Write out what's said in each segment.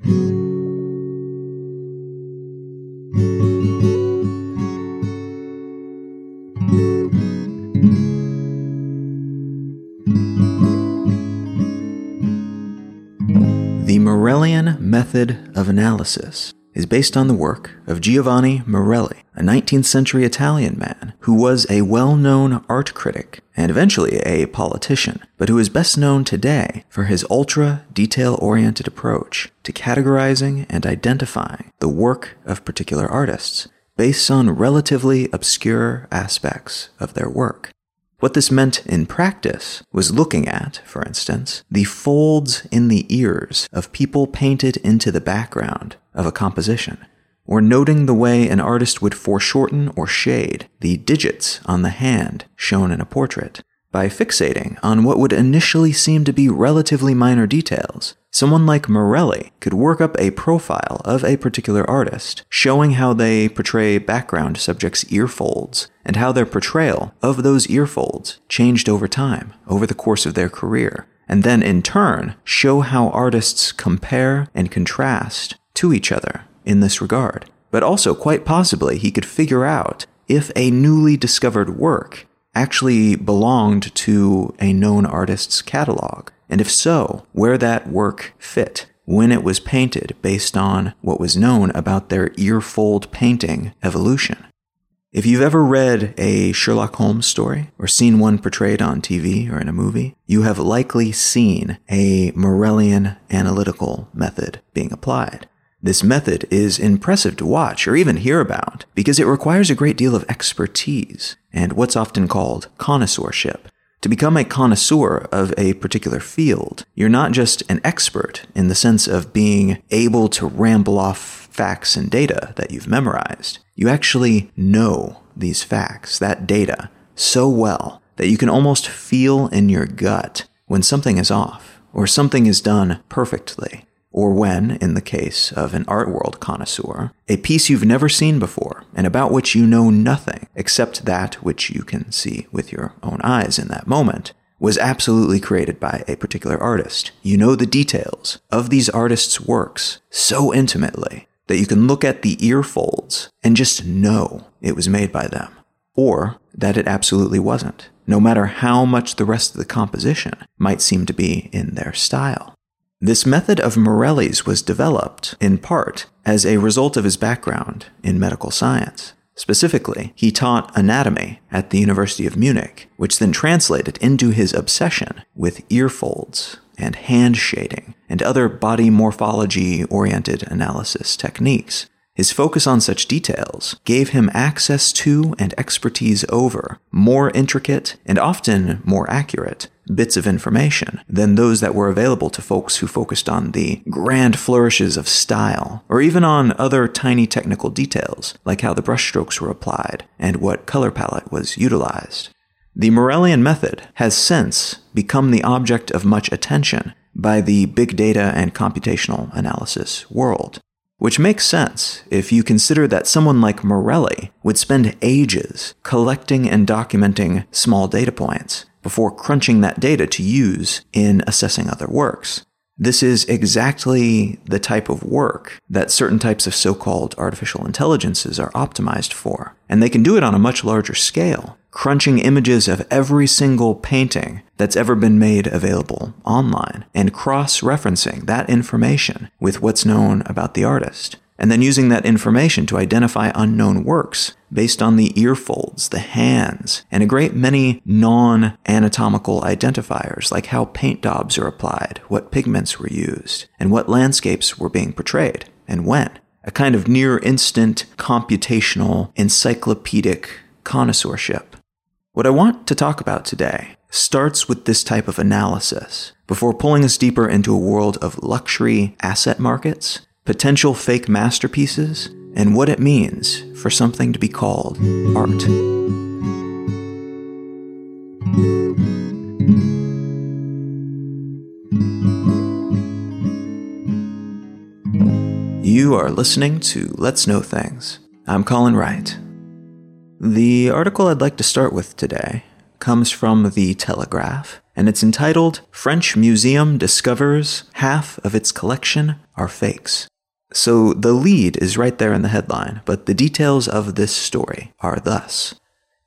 The Morellian method of analysis is based on the work of Giovanni Morelli, a 19th century Italian man who was a well known art critic and eventually a politician, but who is best known today for his ultra detail oriented approach to categorizing and identifying the work of particular artists based on relatively obscure aspects of their work. What this meant in practice was looking at, for instance, the folds in the ears of people painted into the background of a composition, or noting the way an artist would foreshorten or shade the digits on the hand shown in a portrait. By fixating on what would initially seem to be relatively minor details, someone like Morelli could work up a profile of a particular artist, showing how they portray background subjects' ear folds and how their portrayal of those ear folds changed over time, over the course of their career, and then in turn show how artists compare and contrast to each other in this regard. But also, quite possibly, he could figure out if a newly discovered work actually belonged to a known artist's catalog, and if so, where that work fit when it was painted based on what was known about their earfold painting evolution. If you've ever read a Sherlock Holmes story or seen one portrayed on TV or in a movie, you have likely seen a Morellian analytical method being applied. This method is impressive to watch or even hear about because it requires a great deal of expertise and what's often called connoisseurship. To become a connoisseur of a particular field, you're not just an expert in the sense of being able to ramble off facts and data that you've memorized. You actually know these facts, that data, so well that you can almost feel in your gut when something is off or something is done perfectly or when, in the case of an art world connoisseur, a piece you've never seen before and about which you know nothing except that which you can see with your own eyes in that moment, was absolutely created by a particular artist. You know the details of these artists' works so intimately that you can look at the ear folds and just know it was made by them, or that it absolutely wasn't, no matter how much the rest of the composition might seem to be in their style. This method of Morelli's was developed, in part, as a result of his background in medical science. Specifically, he taught anatomy at the University of Munich, which then translated into his obsession with ear folds and hand shading and other body morphology oriented analysis techniques. His focus on such details gave him access to and expertise over more intricate and often more accurate bits of information than those that were available to folks who focused on the grand flourishes of style, or even on other tiny technical details, like how the brushstrokes were applied and what color palette was utilized. The Morellian method has since become the object of much attention by the big data and computational analysis world. Which makes sense if you consider that someone like Morelli would spend ages collecting and documenting small data points before crunching that data to use in assessing other works. This is exactly the type of work that certain types of so called artificial intelligences are optimized for. And they can do it on a much larger scale, crunching images of every single painting that's ever been made available online and cross referencing that information with what's known about the artist and then using that information to identify unknown works based on the ear folds, the hands, and a great many non anatomical identifiers like how paint daubs are applied, what pigments were used, and what landscapes were being portrayed, and when. A kind of near instant computational encyclopedic connoisseurship. What I want to talk about today starts with this type of analysis before pulling us deeper into a world of luxury asset markets potential fake masterpieces, and what it means for something to be called art. You are listening to Let's Know Things. I'm Colin Wright. The article I'd like to start with today comes from The Telegraph and it's entitled French Museum Discovers Half of Its Collection Are Fakes. So the lead is right there in the headline, but the details of this story are thus.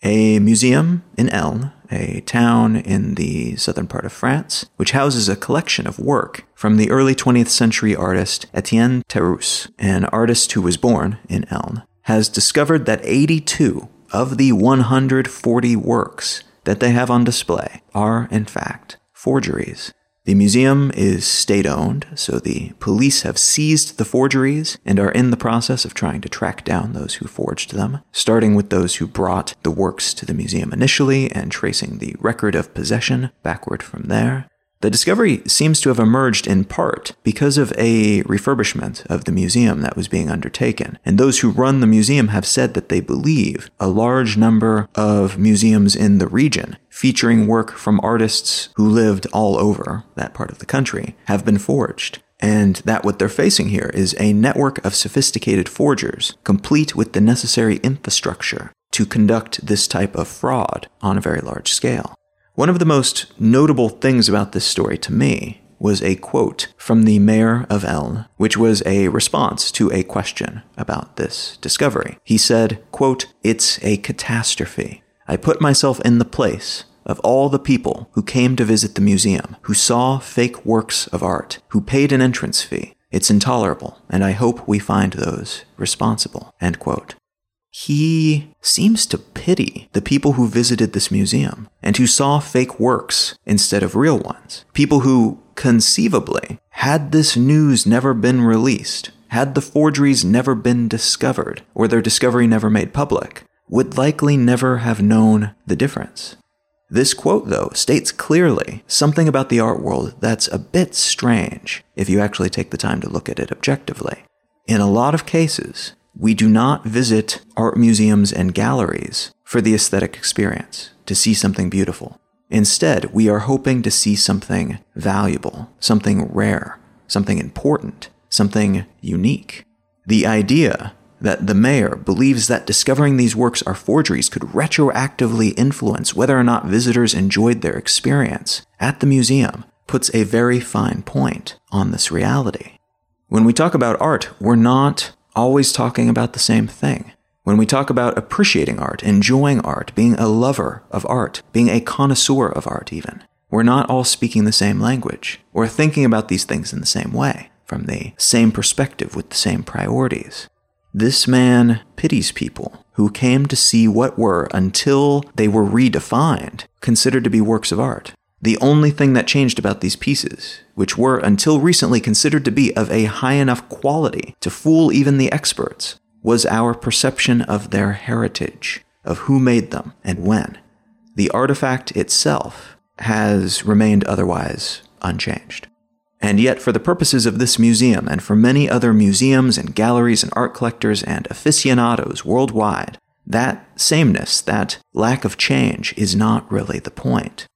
A museum in Elne, a town in the southern part of France, which houses a collection of work from the early 20th century artist Etienne Terrus, an artist who was born in Elne, has discovered that 82 of the 140 works that they have on display are, in fact, forgeries. The museum is state owned, so the police have seized the forgeries and are in the process of trying to track down those who forged them, starting with those who brought the works to the museum initially and tracing the record of possession backward from there. The discovery seems to have emerged in part because of a refurbishment of the museum that was being undertaken. And those who run the museum have said that they believe a large number of museums in the region featuring work from artists who lived all over that part of the country have been forged. And that what they're facing here is a network of sophisticated forgers, complete with the necessary infrastructure to conduct this type of fraud on a very large scale. One of the most notable things about this story to me was a quote from the mayor of Elne, which was a response to a question about this discovery. He said, quote, It's a catastrophe. I put myself in the place of all the people who came to visit the museum, who saw fake works of art, who paid an entrance fee. It's intolerable, and I hope we find those responsible. End quote he seems to pity the people who visited this museum and who saw fake works instead of real ones. People who, conceivably, had this news never been released, had the forgeries never been discovered, or their discovery never made public, would likely never have known the difference. This quote, though, states clearly something about the art world that's a bit strange if you actually take the time to look at it objectively. In a lot of cases, we do not visit art museums and galleries for the aesthetic experience, to see something beautiful. Instead, we are hoping to see something valuable, something rare, something important, something unique. The idea that the mayor believes that discovering these works are forgeries could retroactively influence whether or not visitors enjoyed their experience at the museum puts a very fine point on this reality. When we talk about art, we're not always talking about the same thing. When we talk about appreciating art, enjoying art, being a lover of art, being a connoisseur of art, even, we're not all speaking the same language or thinking about these things in the same way, from the same perspective with the same priorities. This man pities people who came to see what were, until they were redefined, considered to be works of art. The only thing that changed about these pieces, which were until recently considered to be of a high enough quality to fool even the experts, was our perception of their heritage, of who made them and when. The artifact itself has remained otherwise unchanged. And yet, for the purposes of this museum and for many other museums and galleries and art collectors and aficionados worldwide, that sameness, that lack of change, is not really the point.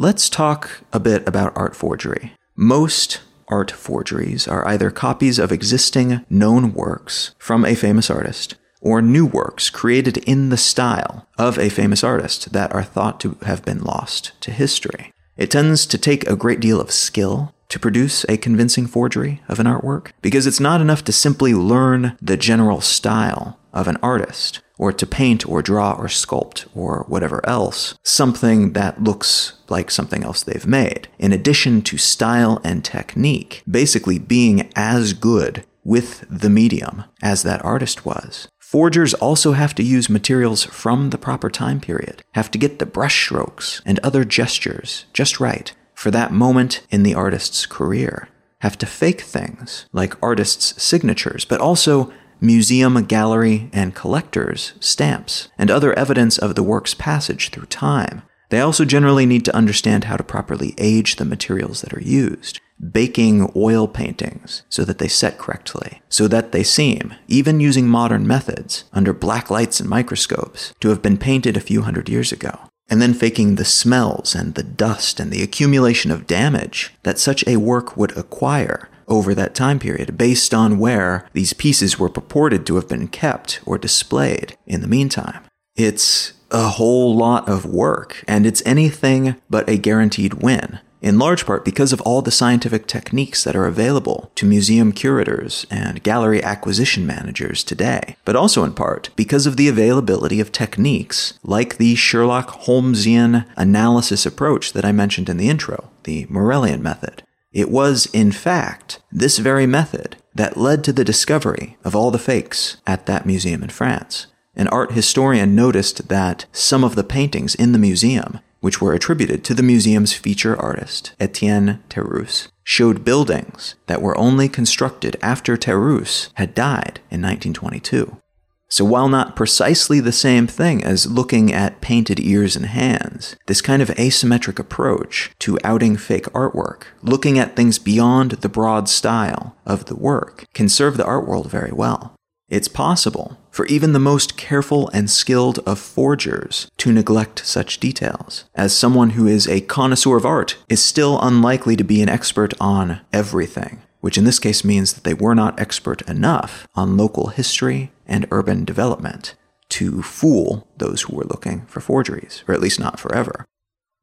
Let's talk a bit about art forgery. Most art forgeries are either copies of existing known works from a famous artist or new works created in the style of a famous artist that are thought to have been lost to history. It tends to take a great deal of skill to produce a convincing forgery of an artwork because it's not enough to simply learn the general style of an artist or to paint or draw or sculpt or whatever else something that looks like something else they've made. In addition to style and technique, basically being as good with the medium as that artist was. Forgers also have to use materials from the proper time period, have to get the brushstrokes and other gestures just right for that moment in the artist's career, have to fake things like artists' signatures, but also museum, gallery, and collectors' stamps, and other evidence of the work's passage through time. They also generally need to understand how to properly age the materials that are used, baking oil paintings so that they set correctly, so that they seem, even using modern methods, under black lights and microscopes, to have been painted a few hundred years ago. And then faking the smells and the dust and the accumulation of damage that such a work would acquire over that time period based on where these pieces were purported to have been kept or displayed in the meantime. It's a whole lot of work, and it's anything but a guaranteed win in large part because of all the scientific techniques that are available to museum curators and gallery acquisition managers today, but also in part because of the availability of techniques like the Sherlock Holmesian analysis approach that I mentioned in the intro, the Morellian method. It was, in fact, this very method that led to the discovery of all the fakes at that museum in France. An art historian noticed that some of the paintings in the museum which were attributed to the museum's feature artist, Etienne Terrus, showed buildings that were only constructed after Terrus had died in 1922. So, while not precisely the same thing as looking at painted ears and hands, this kind of asymmetric approach to outing fake artwork, looking at things beyond the broad style of the work, can serve the art world very well. It's possible for even the most careful and skilled of forgers to neglect such details, as someone who is a connoisseur of art is still unlikely to be an expert on everything, which in this case means that they were not expert enough on local history and urban development to fool those who were looking for forgeries, or at least not forever.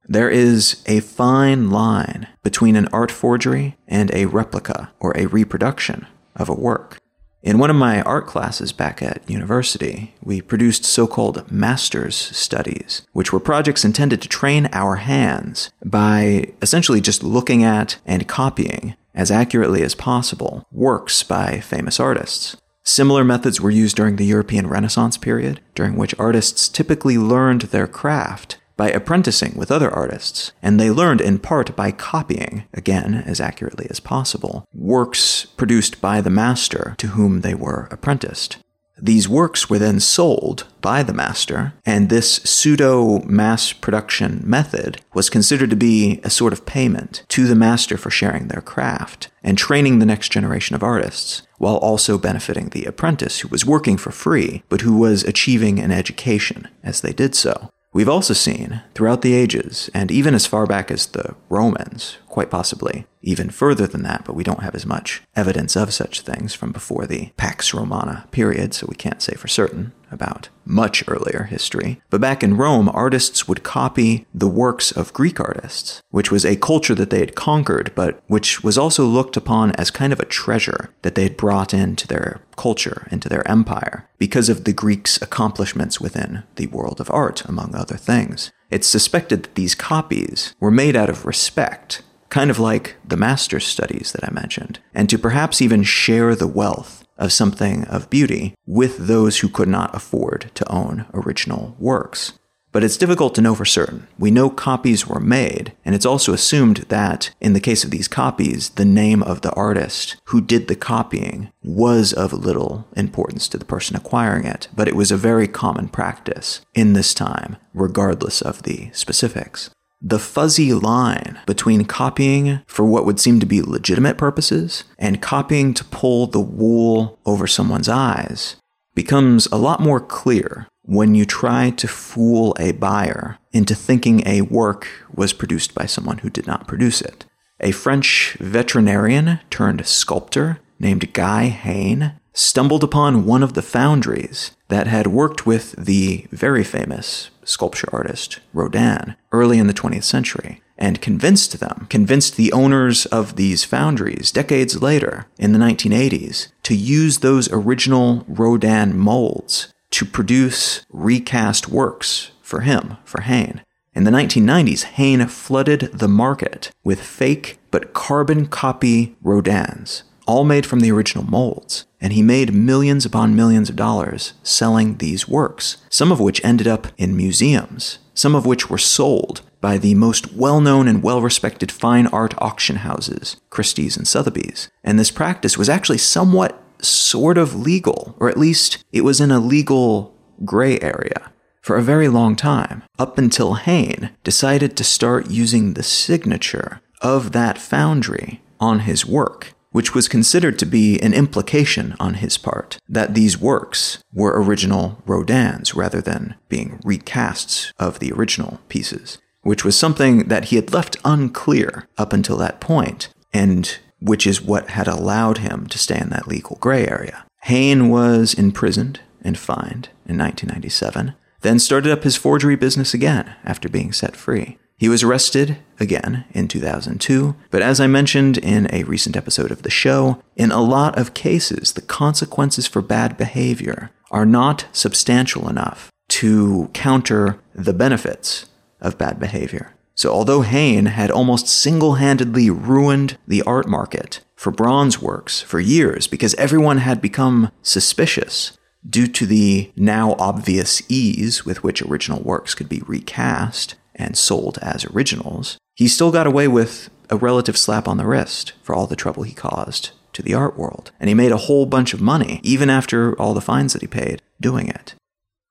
There is a fine line between an art forgery and a replica or a reproduction of a work. In one of my art classes back at university, we produced so called master's studies, which were projects intended to train our hands by essentially just looking at and copying as accurately as possible works by famous artists. Similar methods were used during the European Renaissance period, during which artists typically learned their craft by apprenticing with other artists, and they learned in part by copying, again as accurately as possible, works produced by the master to whom they were apprenticed. These works were then sold by the master, and this pseudo mass production method was considered to be a sort of payment to the master for sharing their craft and training the next generation of artists, while also benefiting the apprentice who was working for free, but who was achieving an education as they did so. We've also seen, throughout the ages, and even as far back as the Romans, quite possibly even further than that, but we don't have as much evidence of such things from before the Pax Romana period, so we can't say for certain about much earlier history. But back in Rome, artists would copy the works of Greek artists, which was a culture that they had conquered, but which was also looked upon as kind of a treasure that they had brought into their culture, into their empire, because of the Greeks' accomplishments within the world of art, among other things. It's suspected that these copies were made out of respect kind of like the master's studies that I mentioned, and to perhaps even share the wealth of something of beauty with those who could not afford to own original works. But it's difficult to know for certain. We know copies were made, and it's also assumed that, in the case of these copies, the name of the artist who did the copying was of little importance to the person acquiring it, but it was a very common practice in this time, regardless of the specifics the fuzzy line between copying for what would seem to be legitimate purposes and copying to pull the wool over someone's eyes becomes a lot more clear when you try to fool a buyer into thinking a work was produced by someone who did not produce it. A French veterinarian turned sculptor named Guy Hain stumbled upon one of the foundries that had worked with the very famous sculpture artist Rodin early in the 20th century and convinced them, convinced the owners of these foundries decades later in the 1980s to use those original Rodin molds to produce recast works for him, for Hain. In the 1990s, Hain flooded the market with fake but carbon copy Rodins all made from the original molds, and he made millions upon millions of dollars selling these works, some of which ended up in museums, some of which were sold by the most well known and well respected fine art auction houses, Christie's and Sotheby's. And this practice was actually somewhat sort of legal, or at least it was in a legal gray area for a very long time, up until Hain decided to start using the signature of that foundry on his work which was considered to be an implication on his part that these works were original Rodins rather than being recasts of the original pieces, which was something that he had left unclear up until that point, and which is what had allowed him to stay in that legal gray area. Hain was imprisoned and fined in 1997. then started up his forgery business again after being set free. He was arrested again in 2002, but as I mentioned in a recent episode of the show, in a lot of cases, the consequences for bad behavior are not substantial enough to counter the benefits of bad behavior. So, although Hain had almost single handedly ruined the art market for bronze works for years because everyone had become suspicious due to the now obvious ease with which original works could be recast and sold as originals, he still got away with a relative slap on the wrist for all the trouble he caused to the art world. And he made a whole bunch of money, even after all the fines that he paid, doing it.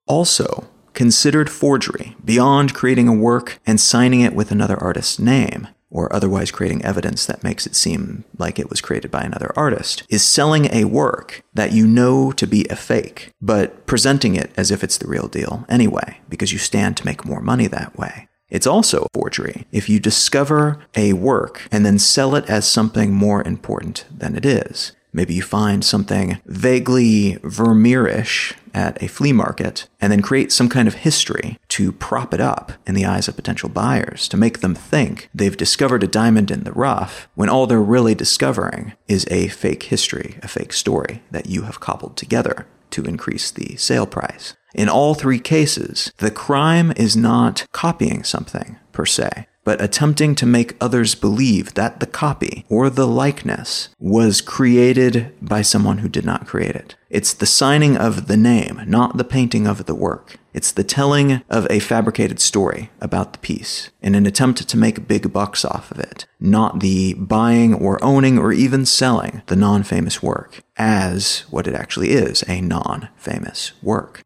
Also, considered forgery beyond creating a work and signing it with another artist's name, or otherwise creating evidence that makes it seem like it was created by another artist, is selling a work that you know to be a fake, but presenting it as if it's the real deal anyway, because you stand to make more money that way. It's also forgery if you discover a work and then sell it as something more important than it is. Maybe you find something vaguely Vermeerish at a flea market and then create some kind of history to prop it up in the eyes of potential buyers to make them think they've discovered a diamond in the rough when all they're really discovering is a fake history, a fake story that you have cobbled together to increase the sale price. In all three cases, the crime is not copying something per se but attempting to make others believe that the copy or the likeness was created by someone who did not create it. It's the signing of the name, not the painting of the work. It's the telling of a fabricated story about the piece in an attempt to make big bucks off of it, not the buying or owning or even selling the non famous work as what it actually is a non famous work.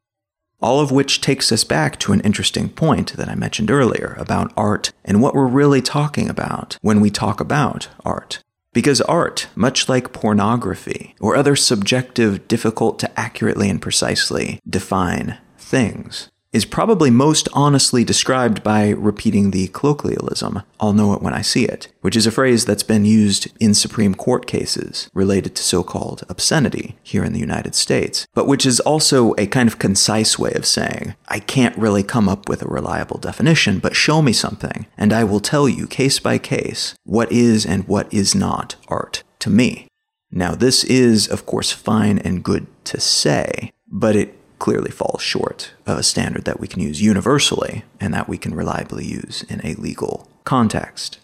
All of which takes us back to an interesting point that I mentioned earlier about art and what we're really talking about when we talk about art. Because art, much like pornography or other subjective, difficult to accurately and precisely define things, is probably most honestly described by repeating the colloquialism, I'll know it when I see it, which is a phrase that's been used in Supreme Court cases related to so called obscenity here in the United States, but which is also a kind of concise way of saying, I can't really come up with a reliable definition, but show me something, and I will tell you case by case what is and what is not art to me. Now, this is, of course, fine and good to say, but it clearly falls short of a standard that we can use universally and that we can reliably use in a legal context.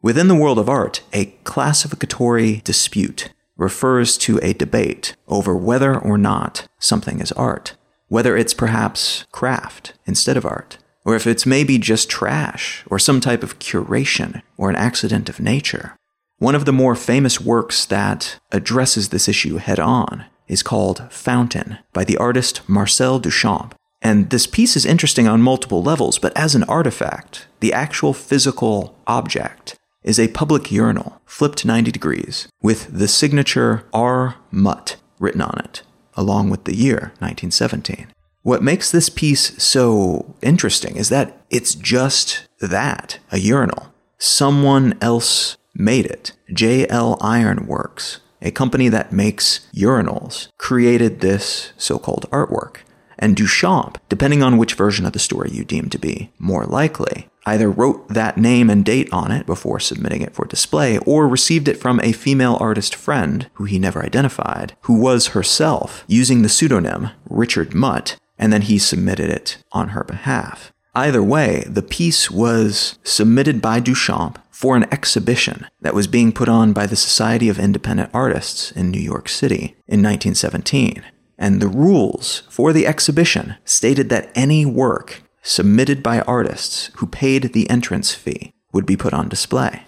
Within the world of art, a classificatory dispute refers to a debate over whether or not something is art, whether it's perhaps craft instead of art, or if it's maybe just trash or some type of curation or an accident of nature. One of the more famous works that addresses this issue head on is called Fountain by the artist Marcel Duchamp. And this piece is interesting on multiple levels, but as an artifact, the actual physical object is a public urinal flipped 90 degrees with the signature R. Mutt written on it, along with the year 1917. What makes this piece so interesting is that it's just that a urinal. Someone else made it. J.L. Ironworks a company that makes urinals, created this so called artwork. And Duchamp, depending on which version of the story you deem to be more likely, either wrote that name and date on it before submitting it for display, or received it from a female artist friend, who he never identified, who was herself using the pseudonym Richard Mutt, and then he submitted it on her behalf. Either way, the piece was submitted by Duchamp for an exhibition that was being put on by the Society of Independent Artists in New York City in 1917. And the rules for the exhibition stated that any work submitted by artists who paid the entrance fee would be put on display.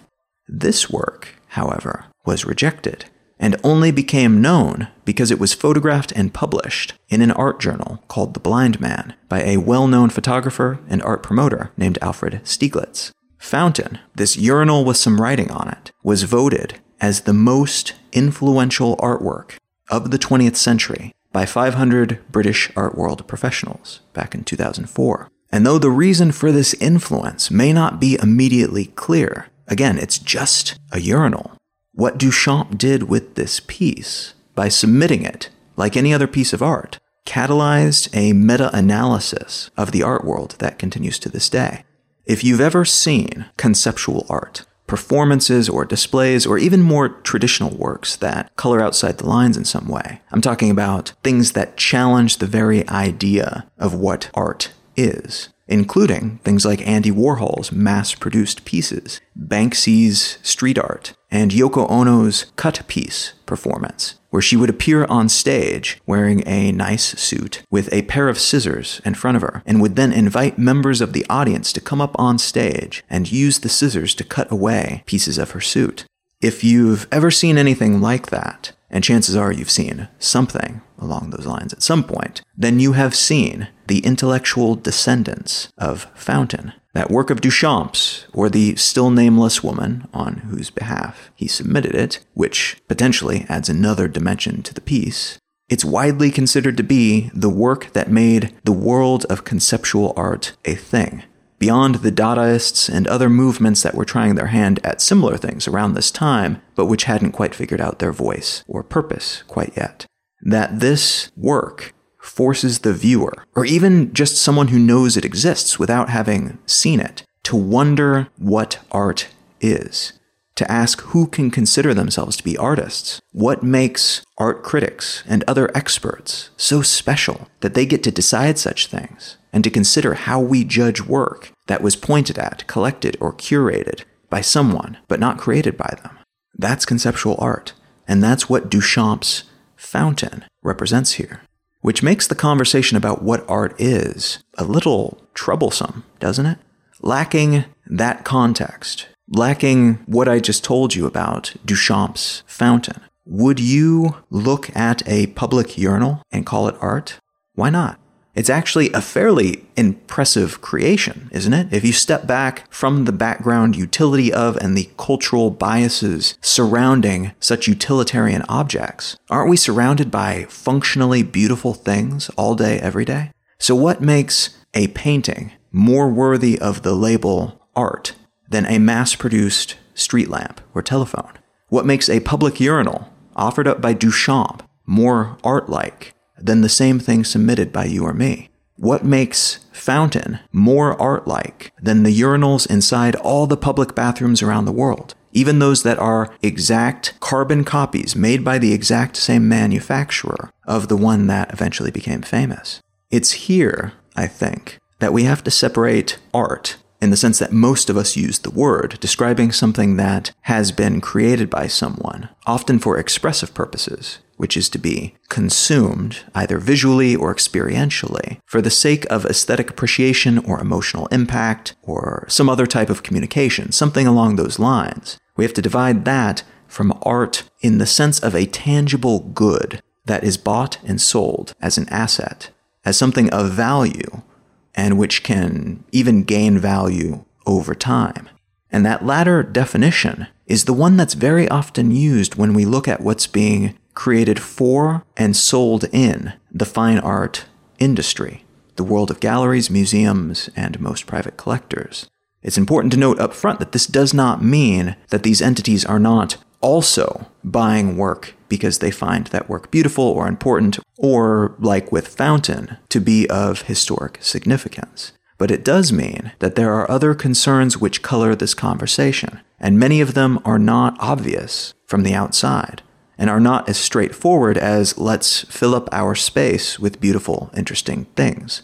This work, however, was rejected and only became known because it was photographed and published in an art journal called The Blind Man by a well known photographer and art promoter named Alfred Stieglitz. Fountain, this urinal with some writing on it, was voted as the most influential artwork of the 20th century by 500 British art world professionals back in 2004. And though the reason for this influence may not be immediately clear, again, it's just a urinal. What Duchamp did with this piece, by submitting it, like any other piece of art, catalyzed a meta analysis of the art world that continues to this day. If you've ever seen conceptual art, performances or displays, or even more traditional works that color outside the lines in some way, I'm talking about things that challenge the very idea of what art is including things like Andy Warhol's mass produced pieces, Banksy's street art, and Yoko Ono's cut piece performance, where she would appear on stage wearing a nice suit with a pair of scissors in front of her, and would then invite members of the audience to come up on stage and use the scissors to cut away pieces of her suit. If you've ever seen anything like that, and chances are you've seen something along those lines at some point, then you have seen the intellectual descendants of Fountain, that work of Duchamp's, or the still nameless woman on whose behalf he submitted it, which potentially adds another dimension to the piece. It's widely considered to be the work that made the world of conceptual art a thing beyond the Dadaists and other movements that were trying their hand at similar things around this time, but which hadn't quite figured out their voice or purpose quite yet. That this work forces the viewer, or even just someone who knows it exists without having seen it, to wonder what art is to ask who can consider themselves to be artists. What makes art critics and other experts so special that they get to decide such things and to consider how we judge work that was pointed at, collected, or curated by someone, but not created by them? That's conceptual art, and that's what Duchamp's Fountain represents here. Which makes the conversation about what art is a little troublesome, doesn't it? Lacking that context, lacking what I just told you about Duchamp's fountain, would you look at a public urinal and call it art? Why not? It's actually a fairly impressive creation, isn't it? If you step back from the background utility of and the cultural biases surrounding such utilitarian objects, aren't we surrounded by functionally beautiful things all day, every day? So, what makes a painting more worthy of the label art than a mass produced street lamp or telephone? What makes a public urinal offered up by Duchamp more art like than the same thing submitted by you or me? What makes Fountain more art like than the urinals inside all the public bathrooms around the world? Even those that are exact carbon copies made by the exact same manufacturer of the one that eventually became famous. It's here, I think, that we have to separate art in the sense that most of us use the word, describing something that has been created by someone, often for expressive purposes, which is to be consumed either visually or experientially for the sake of aesthetic appreciation or emotional impact or some other type of communication, something along those lines. We have to divide that from art in the sense of a tangible good that is bought and sold as an asset, as something of value and which can even gain value over time. And that latter definition is the one that's very often used when we look at what's being created for and sold in the fine art industry, the world of galleries, museums, and most private collectors. It's important to note up front that this does not mean that these entities are not also buying work because they find that work beautiful or important, or, like with Fountain, to be of historic significance. But it does mean that there are other concerns which color this conversation, and many of them are not obvious from the outside, and are not as straightforward as let's fill up our space with beautiful, interesting things.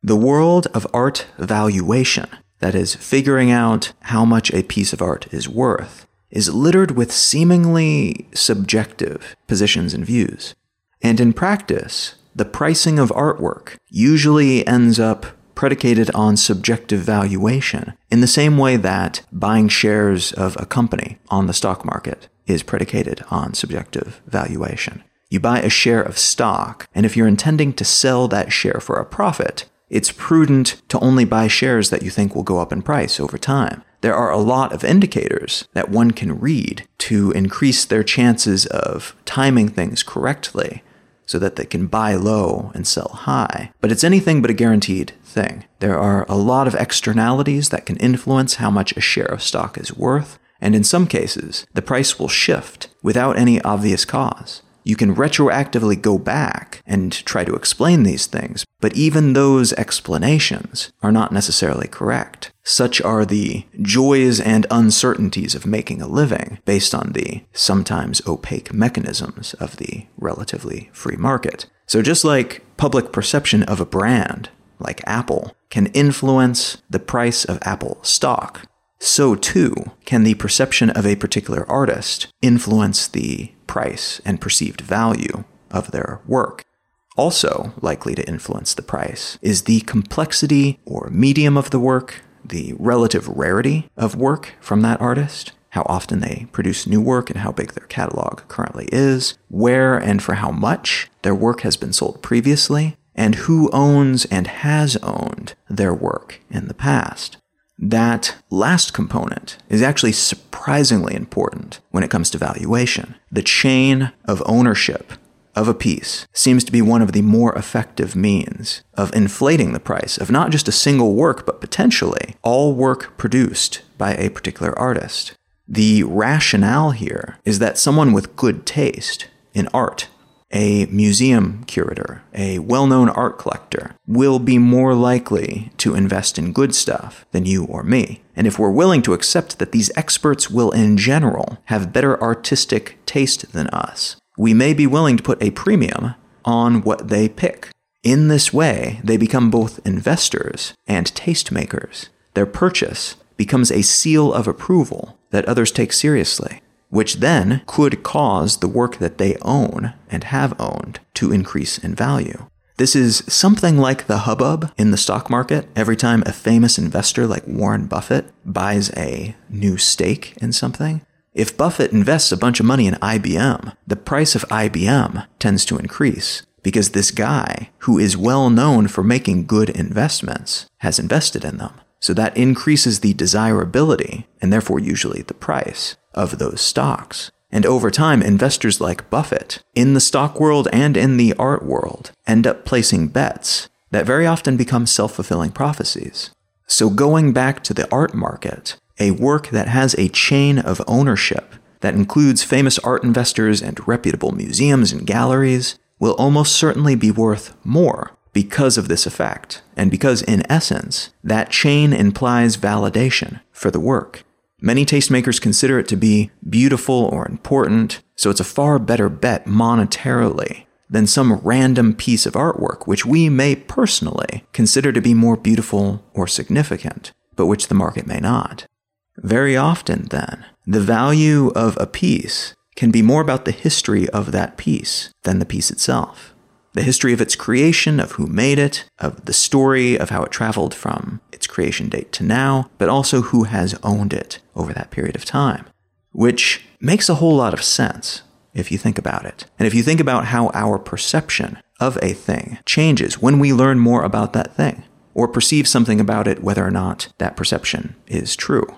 The world of art valuation, that is, figuring out how much a piece of art is worth, is littered with seemingly subjective positions and views. And in practice, the pricing of artwork usually ends up predicated on subjective valuation, in the same way that buying shares of a company on the stock market is predicated on subjective valuation. You buy a share of stock, and if you're intending to sell that share for a profit, it's prudent to only buy shares that you think will go up in price over time there are a lot of indicators that one can read to increase their chances of timing things correctly so that they can buy low and sell high. But it's anything but a guaranteed thing. There are a lot of externalities that can influence how much a share of stock is worth, and in some cases, the price will shift without any obvious cause. You can retroactively go back and try to explain these things, but even those explanations are not necessarily correct. Such are the joys and uncertainties of making a living based on the sometimes opaque mechanisms of the relatively free market. So, just like public perception of a brand, like Apple, can influence the price of Apple stock, so too can the perception of a particular artist influence the price and perceived value of their work. Also likely to influence the price is the complexity or medium of the work, the relative rarity of work from that artist, how often they produce new work and how big their catalog currently is, where and for how much their work has been sold previously, and who owns and has owned their work in the past. That last component is actually surprisingly important when it comes to valuation. The chain of ownership of a piece seems to be one of the more effective means of inflating the price of not just a single work, but potentially all work produced by a particular artist. The rationale here is that someone with good taste in art a museum curator, a well known art collector, will be more likely to invest in good stuff than you or me. And if we're willing to accept that these experts will, in general, have better artistic taste than us, we may be willing to put a premium on what they pick. In this way, they become both investors and tastemakers. Their purchase becomes a seal of approval that others take seriously which then could cause the work that they own and have owned to increase in value. This is something like the hubbub in the stock market every time a famous investor like Warren Buffett buys a new stake in something. If Buffett invests a bunch of money in IBM, the price of IBM tends to increase because this guy, who is well known for making good investments, has invested in them. So that increases the desirability, and therefore usually the price, of those stocks. And over time, investors like Buffett, in the stock world and in the art world, end up placing bets that very often become self fulfilling prophecies. So, going back to the art market, a work that has a chain of ownership that includes famous art investors and reputable museums and galleries will almost certainly be worth more because of this effect, and because, in essence, that chain implies validation for the work. Many tastemakers consider it to be beautiful or important, so it's a far better bet monetarily than some random piece of artwork which we may personally consider to be more beautiful or significant, but which the market may not. Very often, then, the value of a piece can be more about the history of that piece than the piece itself the history of its creation, of who made it, of the story of how it traveled from its creation date to now, but also who has owned it over that period of time. Which makes a whole lot of sense if you think about it. And if you think about how our perception of a thing changes when we learn more about that thing, or perceive something about it whether or not that perception is true.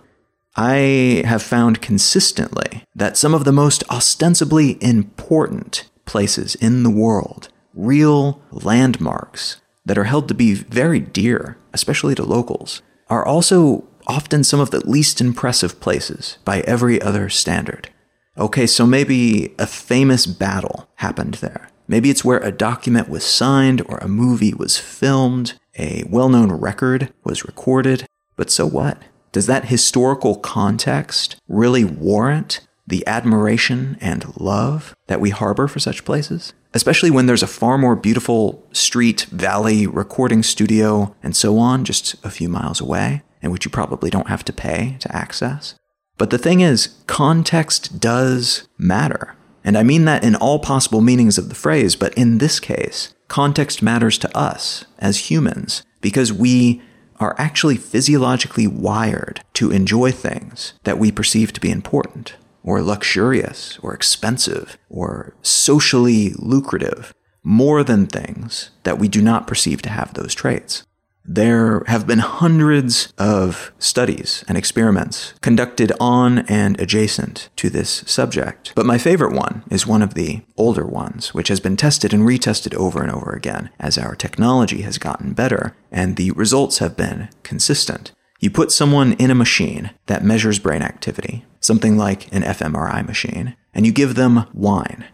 I have found consistently that some of the most ostensibly important places in the world real landmarks that are held to be very dear, especially to locals, are also often some of the least impressive places by every other standard. Okay, so maybe a famous battle happened there. Maybe it's where a document was signed or a movie was filmed, a well known record was recorded. But so what? Does that historical context really warrant the admiration and love that we harbor for such places? Especially when there's a far more beautiful street, valley, recording studio, and so on just a few miles away, and which you probably don't have to pay to access. But the thing is, context does matter. And I mean that in all possible meanings of the phrase, but in this case, context matters to us as humans because we are actually physiologically wired to enjoy things that we perceive to be important or luxurious or expensive or socially lucrative more than things that we do not perceive to have those traits. There have been hundreds of studies and experiments conducted on and adjacent to this subject, but my favorite one is one of the older ones, which has been tested and retested over and over again as our technology has gotten better, and the results have been consistent. You put someone in a machine that measures brain activity, something like an fMRI machine, and you give them wine.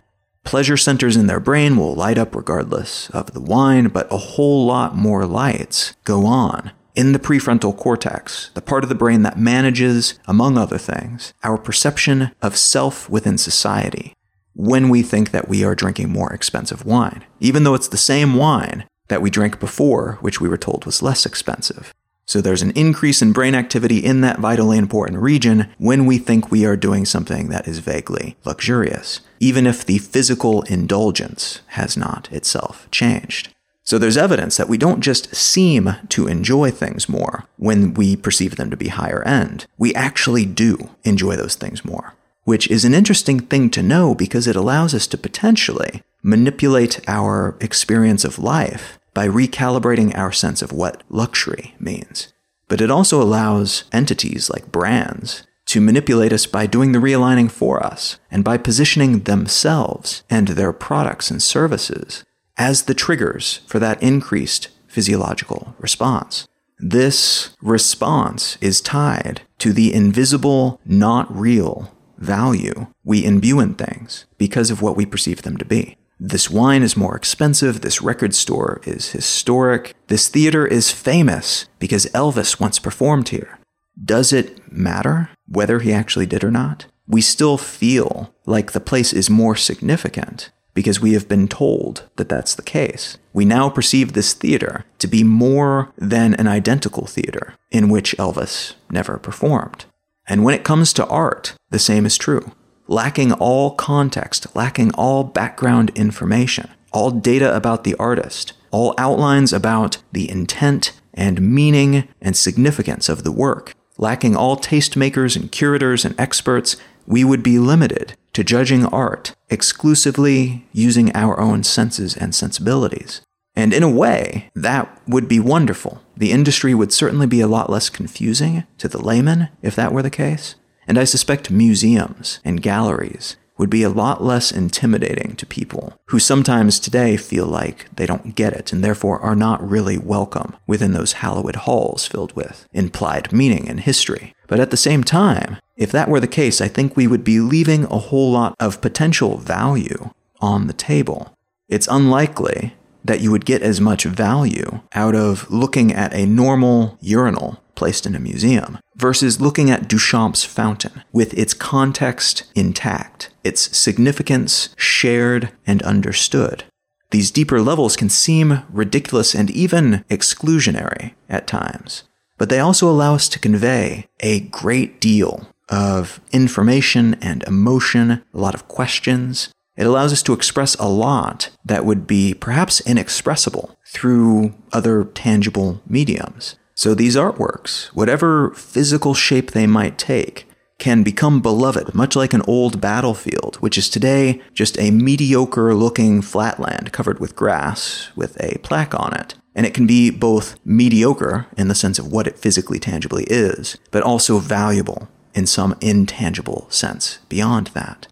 Pleasure centers in their brain will light up regardless of the wine, but a whole lot more lights go on in the prefrontal cortex, the part of the brain that manages, among other things, our perception of self within society when we think that we are drinking more expensive wine, even though it's the same wine that we drank before, which we were told was less expensive. So there's an increase in brain activity in that vitally important region when we think we are doing something that is vaguely luxurious, even if the physical indulgence has not itself changed. So there's evidence that we don't just seem to enjoy things more when we perceive them to be higher end. We actually do enjoy those things more, which is an interesting thing to know because it allows us to potentially manipulate our experience of life by recalibrating our sense of what luxury means. But it also allows entities like brands to manipulate us by doing the realigning for us and by positioning themselves and their products and services as the triggers for that increased physiological response. This response is tied to the invisible, not real value we imbue in things because of what we perceive them to be. This wine is more expensive, this record store is historic, this theater is famous because Elvis once performed here. Does it matter whether he actually did or not? We still feel like the place is more significant because we have been told that that's the case. We now perceive this theater to be more than an identical theater in which Elvis never performed. And when it comes to art, the same is true. Lacking all context, lacking all background information, all data about the artist, all outlines about the intent and meaning and significance of the work, lacking all tastemakers and curators and experts, we would be limited to judging art exclusively using our own senses and sensibilities. And in a way, that would be wonderful. The industry would certainly be a lot less confusing to the layman if that were the case. And I suspect museums and galleries would be a lot less intimidating to people who sometimes today feel like they don't get it and therefore are not really welcome within those hallowed halls filled with implied meaning and history. But at the same time, if that were the case, I think we would be leaving a whole lot of potential value on the table. It's unlikely that you would get as much value out of looking at a normal urinal placed in a museum versus looking at Duchamp's fountain with its context intact, its significance shared and understood. These deeper levels can seem ridiculous and even exclusionary at times, but they also allow us to convey a great deal of information and emotion, a lot of questions. It allows us to express a lot that would be perhaps inexpressible through other tangible mediums. So these artworks, whatever physical shape they might take, can become beloved, much like an old battlefield, which is today just a mediocre looking flatland covered with grass with a plaque on it. And it can be both mediocre in the sense of what it physically tangibly is, but also valuable in some intangible sense beyond that.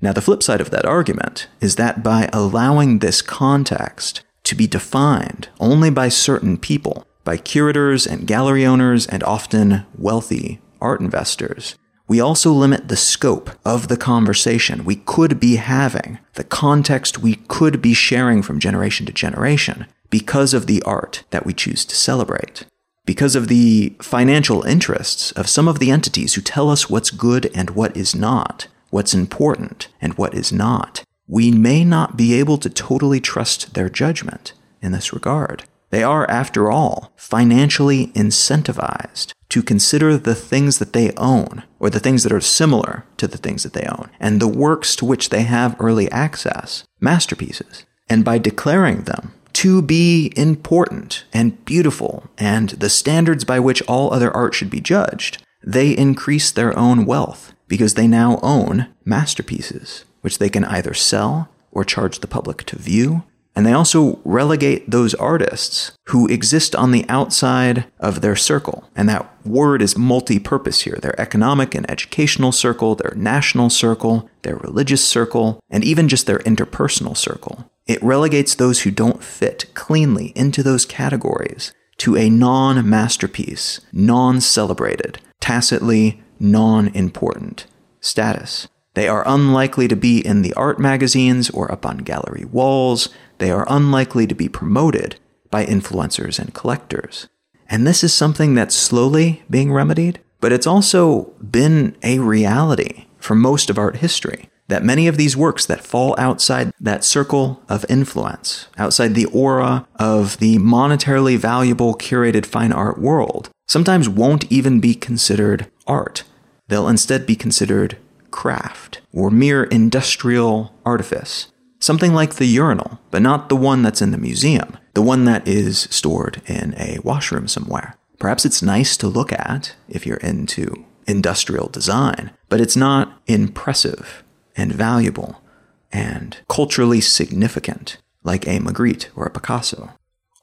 Now, the flip side of that argument is that by allowing this context to be defined only by certain people, by curators and gallery owners and often wealthy art investors. We also limit the scope of the conversation we could be having, the context we could be sharing from generation to generation, because of the art that we choose to celebrate. Because of the financial interests of some of the entities who tell us what's good and what is not, what's important and what is not, we may not be able to totally trust their judgment in this regard. They are, after all, financially incentivized to consider the things that they own, or the things that are similar to the things that they own, and the works to which they have early access, masterpieces. And by declaring them to be important and beautiful and the standards by which all other art should be judged, they increase their own wealth because they now own masterpieces, which they can either sell or charge the public to view and they also relegate those artists who exist on the outside of their circle. And that word is multi purpose here their economic and educational circle, their national circle, their religious circle, and even just their interpersonal circle. It relegates those who don't fit cleanly into those categories to a non masterpiece, non celebrated, tacitly non important status. They are unlikely to be in the art magazines or up on gallery walls. They are unlikely to be promoted by influencers and collectors. And this is something that's slowly being remedied, but it's also been a reality for most of art history that many of these works that fall outside that circle of influence, outside the aura of the monetarily valuable curated fine art world, sometimes won't even be considered art. They'll instead be considered craft or mere industrial artifice. Something like the urinal, but not the one that's in the museum, the one that is stored in a washroom somewhere. Perhaps it's nice to look at if you're into industrial design, but it's not impressive and valuable and culturally significant like a Magritte or a Picasso.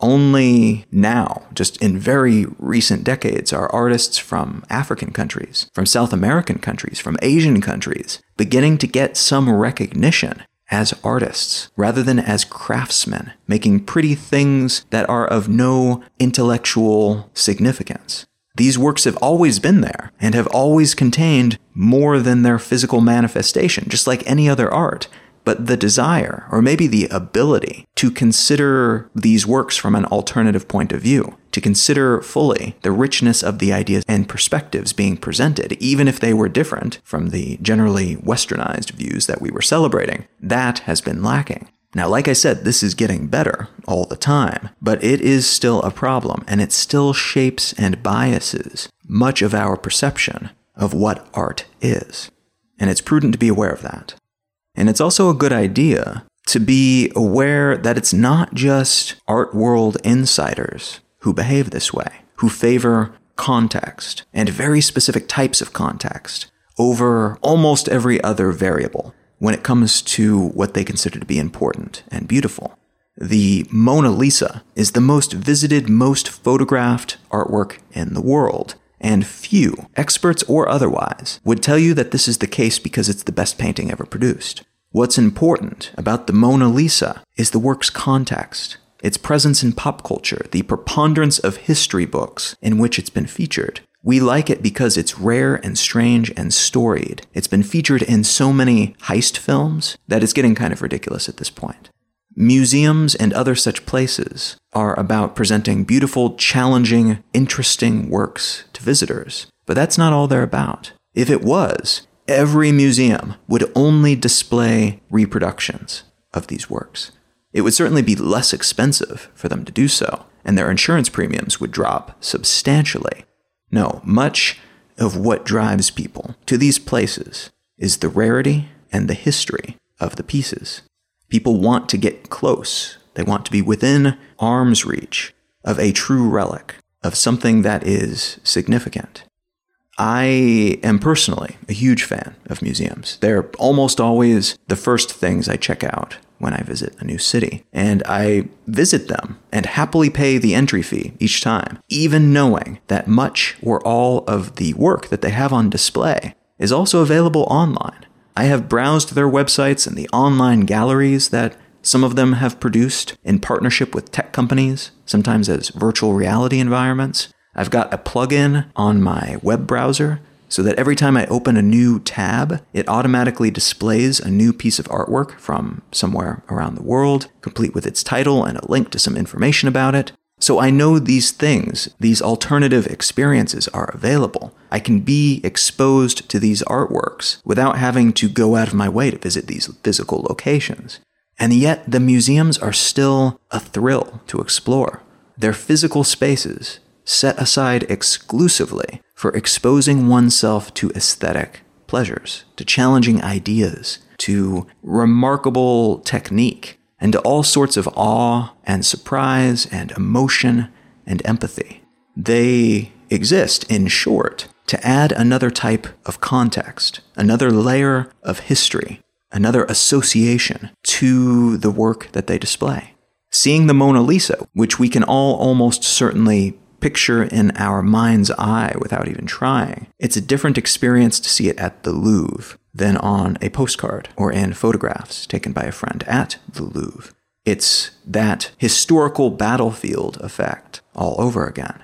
Only now, just in very recent decades, are artists from African countries, from South American countries, from Asian countries beginning to get some recognition as artists rather than as craftsmen, making pretty things that are of no intellectual significance. These works have always been there and have always contained more than their physical manifestation, just like any other art. But the desire, or maybe the ability, to consider these works from an alternative point of view, to consider fully the richness of the ideas and perspectives being presented, even if they were different from the generally westernized views that we were celebrating, that has been lacking. Now, like I said, this is getting better all the time, but it is still a problem, and it still shapes and biases much of our perception of what art is. And it's prudent to be aware of that. And it's also a good idea to be aware that it's not just art world insiders who behave this way, who favor context and very specific types of context over almost every other variable when it comes to what they consider to be important and beautiful. The Mona Lisa is the most visited, most photographed artwork in the world, and few, experts or otherwise, would tell you that this is the case because it's the best painting ever produced. What's important about the Mona Lisa is the work's context, its presence in pop culture, the preponderance of history books in which it's been featured, we like it because it's rare and strange and storied. It's been featured in so many heist films that it's getting kind of ridiculous at this point. Museums and other such places are about presenting beautiful, challenging, interesting works to visitors. But that's not all they're about. If it was, every museum would only display reproductions of these works. It would certainly be less expensive for them to do so, and their insurance premiums would drop substantially. No, much of what drives people to these places is the rarity and the history of the pieces. People want to get close. They want to be within arm's reach of a true relic, of something that is significant. I am personally a huge fan of museums. They're almost always the first things I check out when I visit a new city. And I visit them and happily pay the entry fee each time, even knowing that much or all of the work that they have on display is also available online. I have browsed their websites and the online galleries that some of them have produced in partnership with tech companies, sometimes as virtual reality environments. I've got a plugin on my web browser so that every time I open a new tab, it automatically displays a new piece of artwork from somewhere around the world, complete with its title and a link to some information about it. So I know these things, these alternative experiences are available. I can be exposed to these artworks without having to go out of my way to visit these physical locations. And yet the museums are still a thrill to explore. They're physical spaces set aside exclusively for exposing oneself to aesthetic pleasures, to challenging ideas, to remarkable technique, and to all sorts of awe and surprise and emotion and empathy. They exist, in short, to add another type of context, another layer of history, another association to the work that they display. Seeing the Mona Lisa, which we can all almost certainly picture in our mind's eye without even trying. It's a different experience to see it at the Louvre than on a postcard or in photographs taken by a friend at the Louvre. It's that historical battlefield effect all over again.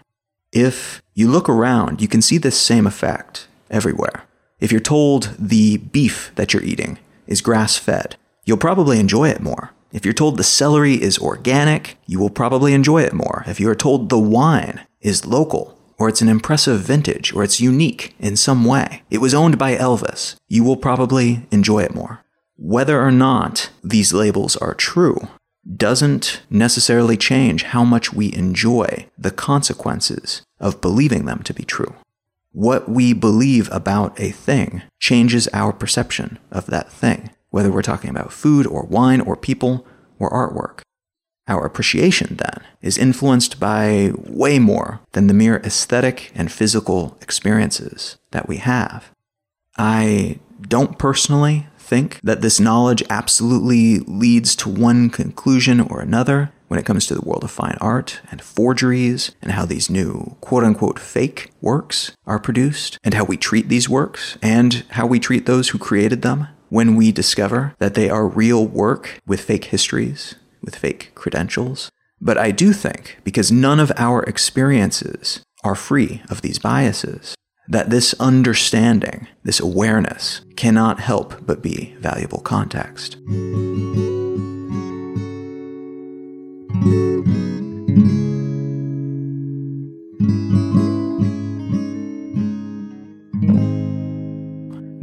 If you look around, you can see this same effect everywhere. If you're told the beef that you're eating is grass fed, you'll probably enjoy it more. If you're told the celery is organic, you will probably enjoy it more. If you are told the wine is local, or it's an impressive vintage, or it's unique in some way, it was owned by Elvis, you will probably enjoy it more. Whether or not these labels are true doesn't necessarily change how much we enjoy the consequences of believing them to be true. What we believe about a thing changes our perception of that thing whether we're talking about food or wine or people or artwork. Our appreciation, then, is influenced by way more than the mere aesthetic and physical experiences that we have. I don't personally think that this knowledge absolutely leads to one conclusion or another when it comes to the world of fine art and forgeries and how these new quote unquote fake works are produced and how we treat these works and how we treat those who created them when we discover that they are real work with fake histories, with fake credentials. But I do think, because none of our experiences are free of these biases, that this understanding, this awareness, cannot help but be valuable context.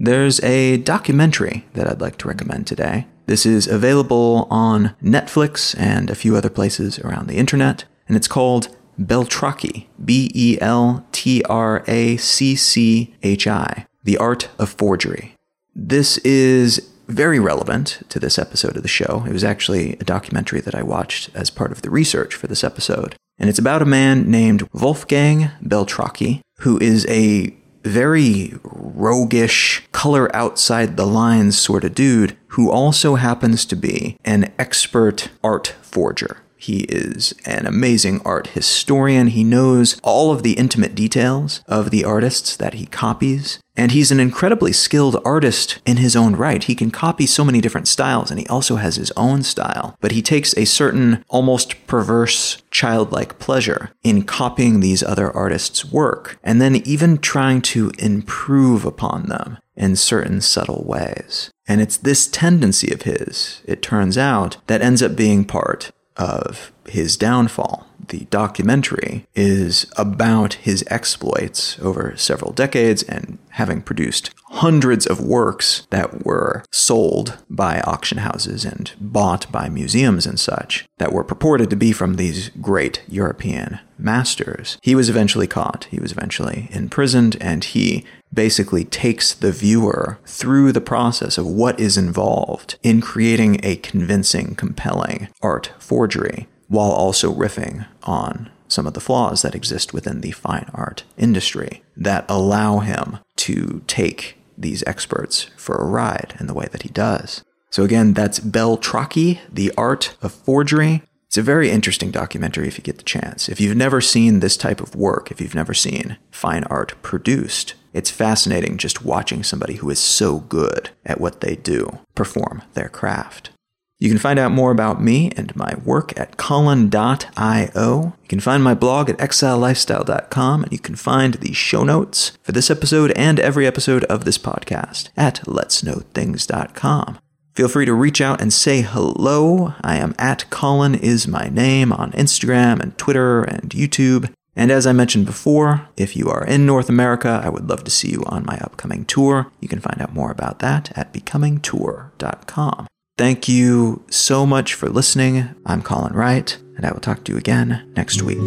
There's a documentary that I'd like to recommend today. This is available on Netflix and a few other places around the internet, and it's called Beltracchi, B E L T R A C C H I, The Art of Forgery. This is very relevant to this episode of the show. It was actually a documentary that I watched as part of the research for this episode. And it's about a man named Wolfgang Beltracchi, who is a very roguish, color outside the lines sort of dude who also happens to be an expert art forger. He is an amazing art historian. He knows all of the intimate details of the artists that he copies. And he's an incredibly skilled artist in his own right. He can copy so many different styles, and he also has his own style. But he takes a certain, almost perverse, childlike pleasure in copying these other artists' work, and then even trying to improve upon them in certain subtle ways. And it's this tendency of his, it turns out, that ends up being part of his downfall. The documentary is about his exploits over several decades and having produced hundreds of works that were sold by auction houses and bought by museums and such that were purported to be from these great European masters. He was eventually caught. He was eventually imprisoned and he basically takes the viewer through the process of what is involved in creating a convincing, compelling art forgery while also riffing on some of the flaws that exist within the fine art industry that allow him to take these experts for a ride in the way that he does. So again, that's Bell Beltracchi, The Art of Forgery. It's a very interesting documentary if you get the chance. If you've never seen this type of work, if you've never seen fine art produced, it's fascinating just watching somebody who is so good at what they do perform their craft. You can find out more about me and my work at Colin.io. You can find my blog at exilelifestyle.com, and you can find the show notes for this episode and every episode of this podcast at letsknowthings.com. Feel free to reach out and say hello. I am at Colin is my name on Instagram and Twitter and YouTube. And as I mentioned before, if you are in North America, I would love to see you on my upcoming tour. You can find out more about that at becomingtour.com. Thank you so much for listening. I'm Colin Wright, and I will talk to you again next week.